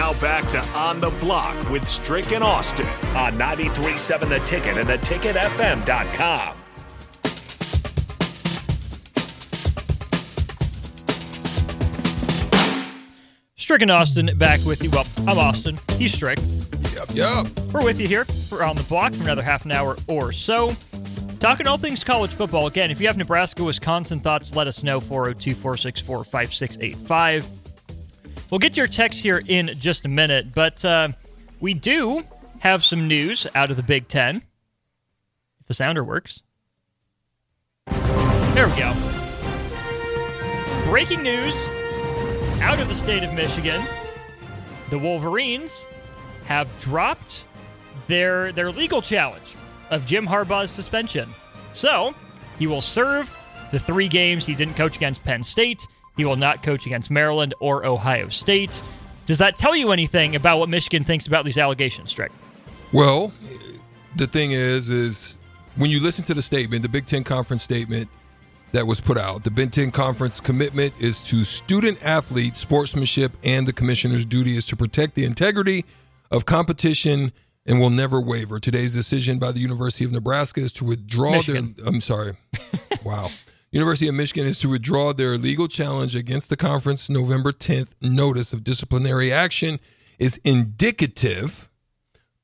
Now back to On the Block with Strick and Austin on 93.7 The Ticket and theticketfm.com. Strick and Austin back with you. Well, I'm Austin. He's Strick. Yep, yep. We're with you here for On the Block for another half an hour or so. Talking all things college football. Again, if you have Nebraska, Wisconsin thoughts, let us know 402 464 5685. We'll get your text here in just a minute, but uh, we do have some news out of the Big Ten. If the sounder works. There we go. Breaking news out of the state of Michigan. The Wolverines have dropped their their legal challenge of Jim Harbaugh's suspension. So, he will serve the 3 games he didn't coach against Penn State. He will not coach against Maryland or Ohio State. Does that tell you anything about what Michigan thinks about these allegations, Strick? Well, the thing is, is when you listen to the statement, the Big Ten Conference statement that was put out, the Big Ten Conference commitment is to student athlete sportsmanship, and the commissioner's duty is to protect the integrity of competition and will never waver. Today's decision by the University of Nebraska is to withdraw Michigan. their. I'm sorry. wow. University of Michigan is to withdraw their legal challenge against the conference November 10th notice of disciplinary action is indicative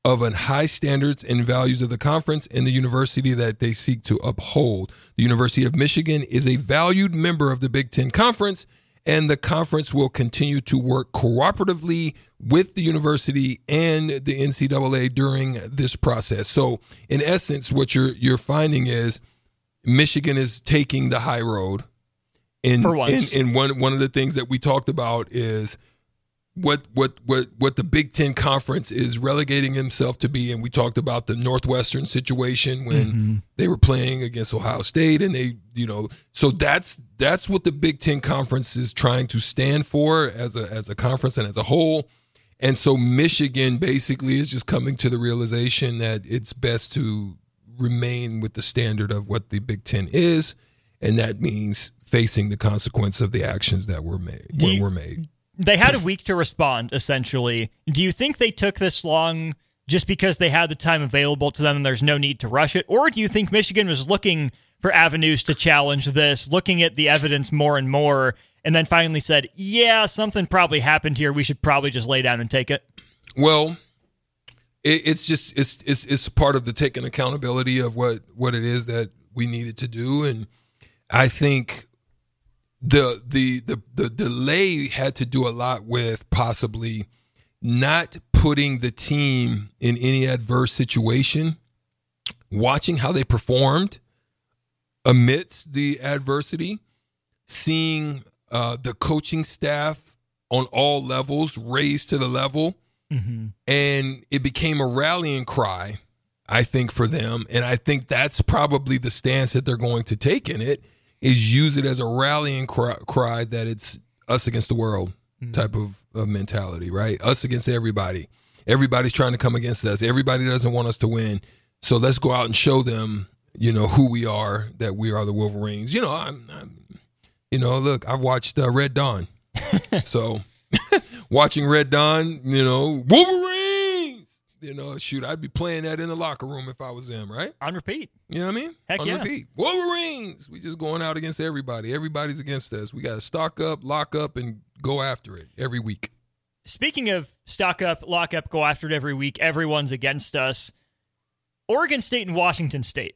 of an high standards and values of the conference and the university that they seek to uphold. The University of Michigan is a valued member of the Big Ten Conference, and the conference will continue to work cooperatively with the university and the NCAA during this process. So, in essence, what you're you're finding is Michigan is taking the high road. And, For once. and, and one one of the things that we talked about is what what what what the Big Ten Conference is relegating himself to be, and we talked about the Northwestern situation when mm-hmm. they were playing against Ohio State, and they you know so that's that's what the Big Ten Conference is trying to stand for as a as a conference and as a whole. And so Michigan basically is just coming to the realization that it's best to remain with the standard of what the Big Ten is, and that means facing the consequence of the actions that were made Do were, you- were made. They had a week to respond, essentially. Do you think they took this long just because they had the time available to them and there's no need to rush it? Or do you think Michigan was looking for avenues to challenge this, looking at the evidence more and more, and then finally said, yeah, something probably happened here. We should probably just lay down and take it? Well, it, it's just it's it's it's part of the taking accountability of what what it is that we needed to do, and I think the the the the delay had to do a lot with possibly not putting the team in any adverse situation, watching how they performed amidst the adversity, seeing uh, the coaching staff on all levels raised to the level and it became a rallying cry i think for them. And i think that's probably the stance that they're going to take in it is use it as a rallying cry, cry that it's us against the world type of, of mentality right? Us against everybody. Everybody's trying to come against us. Everybody doesn't want us to win. So let's go out and show them you know who we are that we are the wolverines. You know i'm, I'm you know look i've watched uh, red dawn. So watching Red Dawn, you know, Wolverines. You know, shoot, I'd be playing that in the locker room if I was them, right? On repeat. You know what I mean? Heck On yeah. repeat. Wolverines. We just going out against everybody. Everybody's against us. We got to stock up, lock up, and go after it every week. Speaking of stock up, lock up, go after it every week, everyone's against us. Oregon State and Washington State,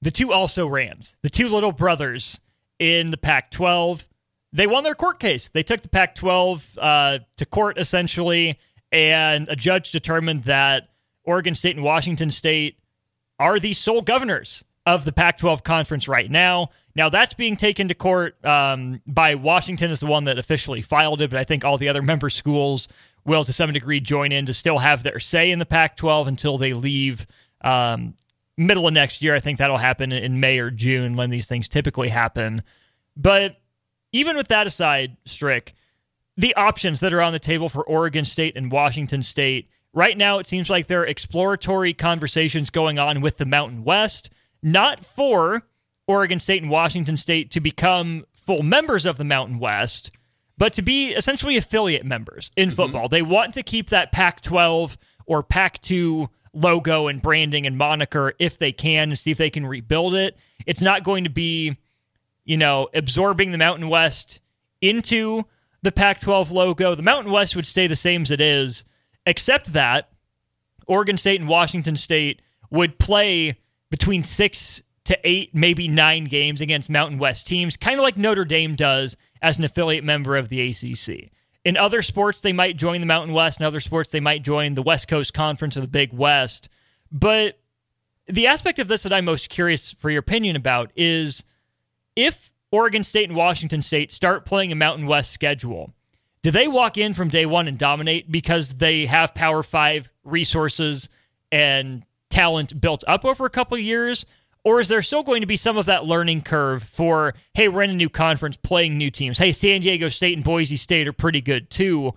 the two also rans, the two little brothers in the Pac 12. They won their court case. They took the Pac 12 uh, to court essentially, and a judge determined that Oregon State and Washington State are the sole governors of the Pac 12 conference right now. Now, that's being taken to court um, by Washington, is the one that officially filed it, but I think all the other member schools will, to some degree, join in to still have their say in the Pac 12 until they leave um, middle of next year. I think that'll happen in May or June when these things typically happen. But even with that aside, Strick, the options that are on the table for Oregon State and Washington State, right now it seems like there are exploratory conversations going on with the Mountain West, not for Oregon State and Washington State to become full members of the Mountain West, but to be essentially affiliate members in mm-hmm. football. They want to keep that Pac 12 or Pac 2 logo and branding and moniker if they can and see if they can rebuild it. It's not going to be, you know, absorbing the Mountain West into the Pac 12 logo. The Mountain West would stay the same as it is, except that Oregon State and Washington State would play between six to eight, maybe nine games against Mountain West teams, kind of like Notre Dame does as an affiliate member of the ACC. In other sports, they might join the Mountain West. In other sports, they might join the West Coast Conference or the Big West. But the aspect of this that I'm most curious for your opinion about is if Oregon State and Washington State start playing a Mountain West schedule, do they walk in from day one and dominate because they have Power Five resources and talent built up over a couple years? Or is there still going to be some of that learning curve for, hey, we're in a new conference playing new teams? Hey, San Diego State and Boise State are pretty good too.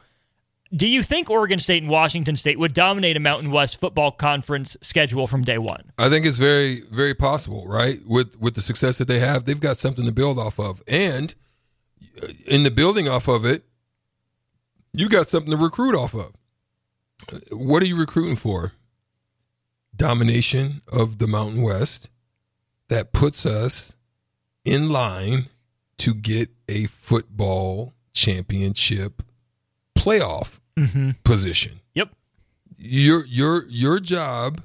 Do you think Oregon State and Washington State would dominate a Mountain West football conference schedule from day one? I think it's very, very possible, right? With with the success that they have, they've got something to build off of. And uh, in the building off of it, you got something to recruit off of. What are you recruiting for? Domination of the Mountain West that puts us in line to get a football championship playoff mm-hmm. position. Yep. Your your your job,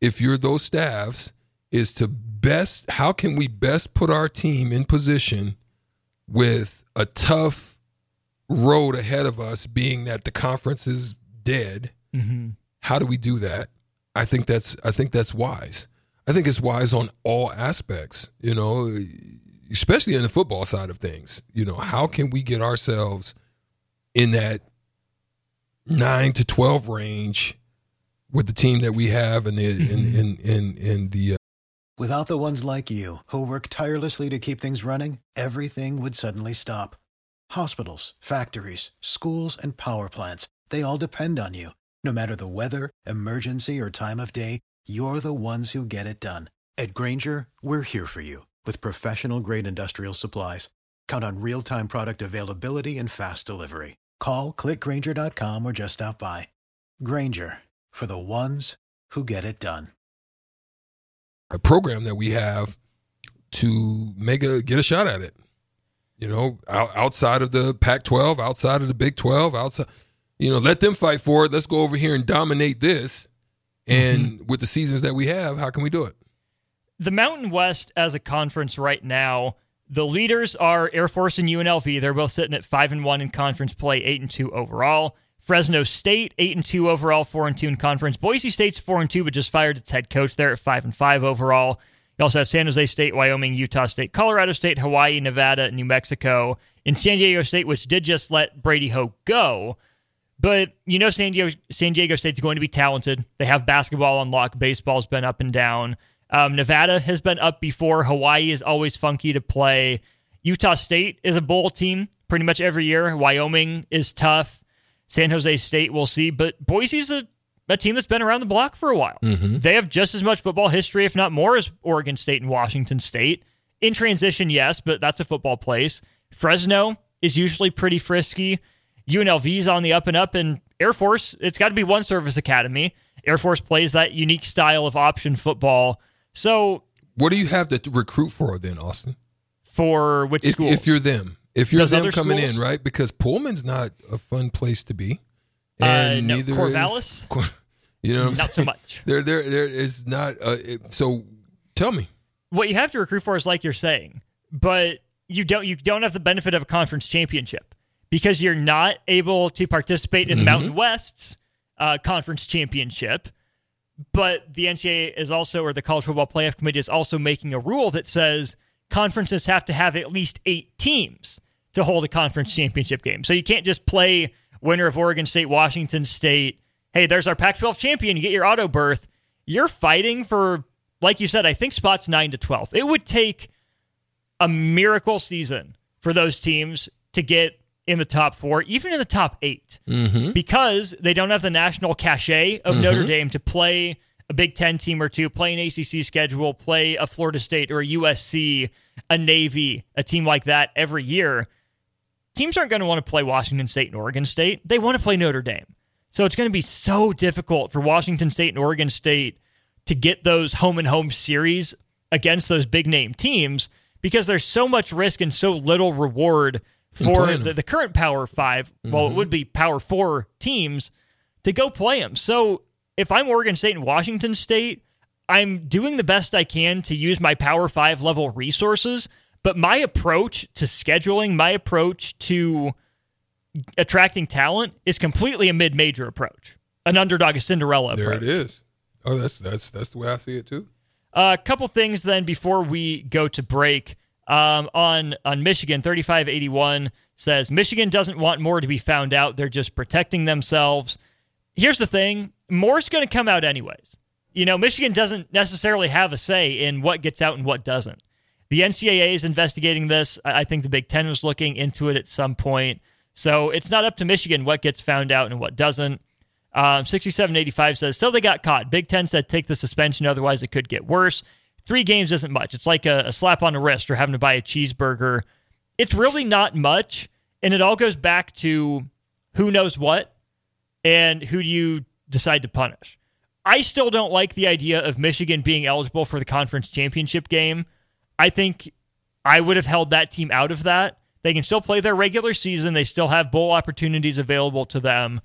if you're those staffs, is to best how can we best put our team in position with a tough road ahead of us, being that the conference is dead. Mm-hmm. How do we do that? I think that's I think that's wise. I think it's wise on all aspects, you know, especially in the football side of things. You know, how can we get ourselves in that nine to twelve range with the team that we have and the mm-hmm. in, in in in the. Uh, Without the ones like you who work tirelessly to keep things running, everything would suddenly stop. Hospitals, factories, schools, and power plants—they all depend on you. No matter the weather, emergency, or time of day you're the ones who get it done. At Grainger, we're here for you with professional grade industrial supplies. Count on real time product availability and fast delivery. Call clickgrainger.com or just stop by. Grainger for the ones who get it done. A program that we have to make a get a shot at it. You know, outside of the Pac 12, outside of the Big 12, outside, you know, let them fight for it. Let's go over here and dominate this and mm-hmm. with the seasons that we have, how can we do it? The Mountain West as a conference right now, the leaders are Air Force and UNLV. They're both sitting at five and one in conference play, eight and two overall. Fresno State, eight and two overall, four and two in conference. Boise State's four and two, but just fired its head coach there at five and five overall. You also have San Jose State, Wyoming, Utah State, Colorado State, Hawaii, Nevada, New Mexico, and San Diego State, which did just let Brady Hoke go. But you know, San Diego, San Diego State's going to be talented. They have basketball on lock. Baseball's been up and down. Um, Nevada has been up before. Hawaii is always funky to play. Utah State is a bowl team pretty much every year. Wyoming is tough. San Jose State, we'll see. But Boise's a, a team that's been around the block for a while. Mm-hmm. They have just as much football history, if not more, as Oregon State and Washington State. In transition, yes, but that's a football place. Fresno is usually pretty frisky. UNLV's on the up and up, and Air Force, it's got to be one service academy. Air Force plays that unique style of option football. So, what do you have to recruit for then, Austin? For which if, schools? If you're them, if you're Those them coming schools? in, right? Because Pullman's not a fun place to be, uh, and uh, no, neither Corvallis. Is, you know, not saying? so much. There, there, there is not. it, so, tell me what you have to recruit for is like you're saying, but you don't. You don't have the benefit of a conference championship because you're not able to participate in mm-hmm. the Mountain West's uh, conference championship. But the NCAA is also, or the College Football Playoff Committee is also making a rule that says conferences have to have at least eight teams to hold a conference championship game. So you can't just play winner of Oregon State, Washington State. Hey, there's our Pac 12 champion. You get your auto berth. You're fighting for, like you said, I think spots 9 to 12. It would take a miracle season for those teams to get in the top four, even in the top 8 Mm-hmm. because they don't have the national cachet of Notre Dame to play a Big Ten team or two, play an ACC schedule, play a Florida State or a USC, a Navy, a team like that every year. Teams aren't going to want to play Washington State and Oregon State. They want to play Notre Dame. So it's going to be so difficult for Washington State and Oregon State to get those home and home series against those big name teams because there's so much risk and so little reward for the, the current Power 5, well, it mm-hmm. would be Power 4 teams to go play them. So if I'm Oregon State and Washington State, I'm doing the best I can to use my Power 5 level resources, but my approach to scheduling, my approach to attracting talent is completely a mid-major approach. An underdog, a Cinderella There approach. it is. Oh, that's that's that's the way I see it too. A couple things then before we go to break. Um, on on Michigan, thirty five eighty one says Michigan doesn't want more to be found out. They're just protecting themselves. Here's the thing: more's going to come out anyways. You know, Michigan doesn't necessarily have a say in what gets out and what doesn't. The NCAA is investigating this. I I think the Big Ten was looking into it at some point. So it's not up to Michigan what gets found out and what doesn't. Um, 6785 says, so they got caught. Big Ten said take the suspension, otherwise it could get worse. Three games isn't much. It's like a, a slap on the wrist or having to buy a cheeseburger. It's really not much. And it all goes back to who knows what and who do you decide to punish. I still don't like the idea of Michigan being eligible for the conference championship game. I think I would have held that team out of that. They can still play their regular season, they still have bowl opportunities available to them.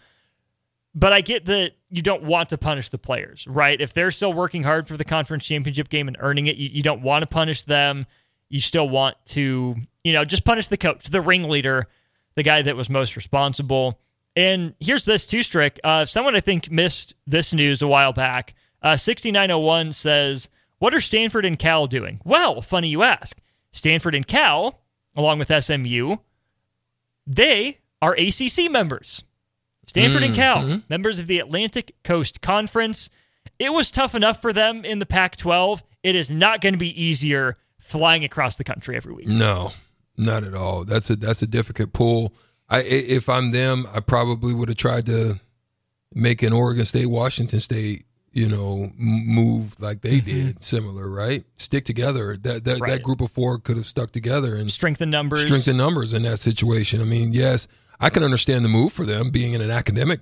But I get that you don't want to punish the players, right? If they're still working hard for the conference championship game and earning it, you, you don't want to punish them. You still want to, you know, just punish the coach, the ringleader, the guy that was most responsible. And here's this too, Strick. Uh, someone I think missed this news a while back. Uh, 6901 says, What are Stanford and Cal doing? Well, funny you ask. Stanford and Cal, along with SMU, they are ACC members. Stanford and Cal, mm-hmm. members of the Atlantic Coast Conference. It was tough enough for them in the Pac 12. It is not going to be easier flying across the country every week. No, not at all. That's a that's a difficult pull. I if I'm them, I probably would have tried to make an Oregon State, Washington State, you know, move like they mm-hmm. did, similar, right? Stick together. That that, Right. that group of four could have stuck together and Strength in numbers. strength in numbers in that situation. I mean, yes, I can understand the move for them being in an academic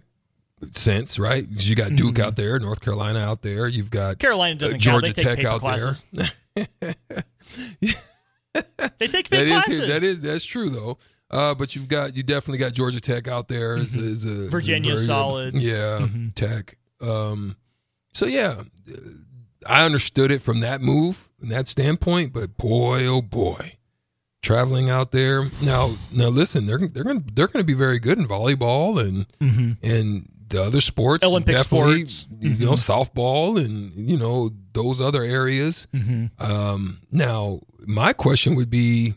sense, right? Because you got Duke out there, North Carolina out there, you've got Carolina uh, doesn't count. Georgia They take Tech out classes. there. They take That fake is classes. that is that's true though. Uh, but you've got you definitely got Georgia Tech out there. Is, is a, is a Virginia very solid. yeah, Tech. Um, so yeah, uh, I understood it from that move and that standpoint. But boy, oh boy, traveling out there now. Now listen, they're they're gonna they're gonna be very good in volleyball and and the other sports, Olympic sports. You know, softball and you know those other areas. Um, now, my question would be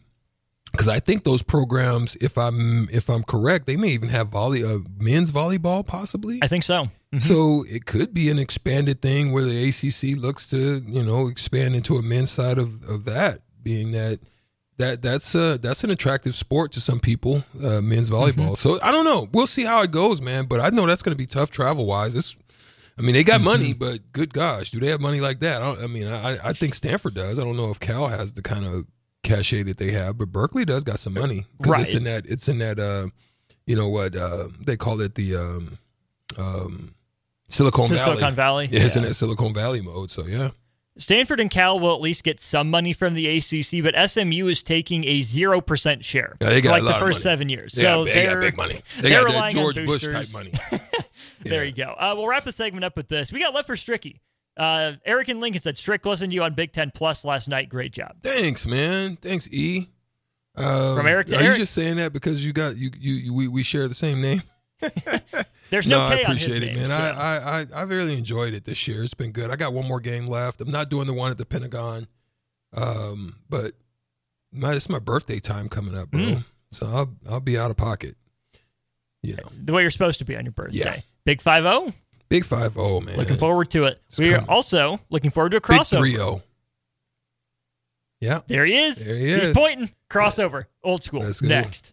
because I think those programs, if I'm if I'm correct, they may even have volley uh, men's volleyball possibly. I think so. So it could be an expanded thing where the ACC looks to you know expand into a men's side of, of that, being that that that's a that's an attractive sport to some people, uh, men's volleyball. So I don't know. We'll see how it goes, man. But I know that's going to be tough travel wise. It's I mean, they got money, but good gosh, do they have money like that? I, don't, I mean, I, I think Stanford does. I don't know if Cal has the kind of cachet that they have, but Berkeley does got some money because it's in that it's in that uh, you know what uh, they call it the um, um, Silicon Valley. Silicon Valley. Yeah, it's in that Silicon Valley mode. So yeah, Stanford and Cal will at least get some money from the ACC, but SMU is taking a zero percent share Yeah, they got like a the first seven years. they, so got, they got big money. They got that George Bush type money. There Yeah. you go. Uh, we'll wrap the segment up with this. We got left for Stricky. Uh, Eric and Lincoln said Strick listened to you on Big Ten Plus last night. Great job. Thanks, man. Thanks, E. Um, From Eric to are Eric. you just saying that because you got you you, you we, we share the same name? There's no, I on his appreciate it, name, man. so- I, I I I really enjoyed it this year. It's been good. I got one more game left. I'm not doing the one at the Pentagon, um, but my it's my birthday time coming up, bro. Mm. So I'll I'll be out of pocket. You know, the way you're supposed to be on your birthday. Yeah. Big 5 0. big five zero man. Looking forward to it. It's we are also looking forward to a Big crossover. three zero. Yeah, There he is. There he He's pointing. Crossover. Old school. Next.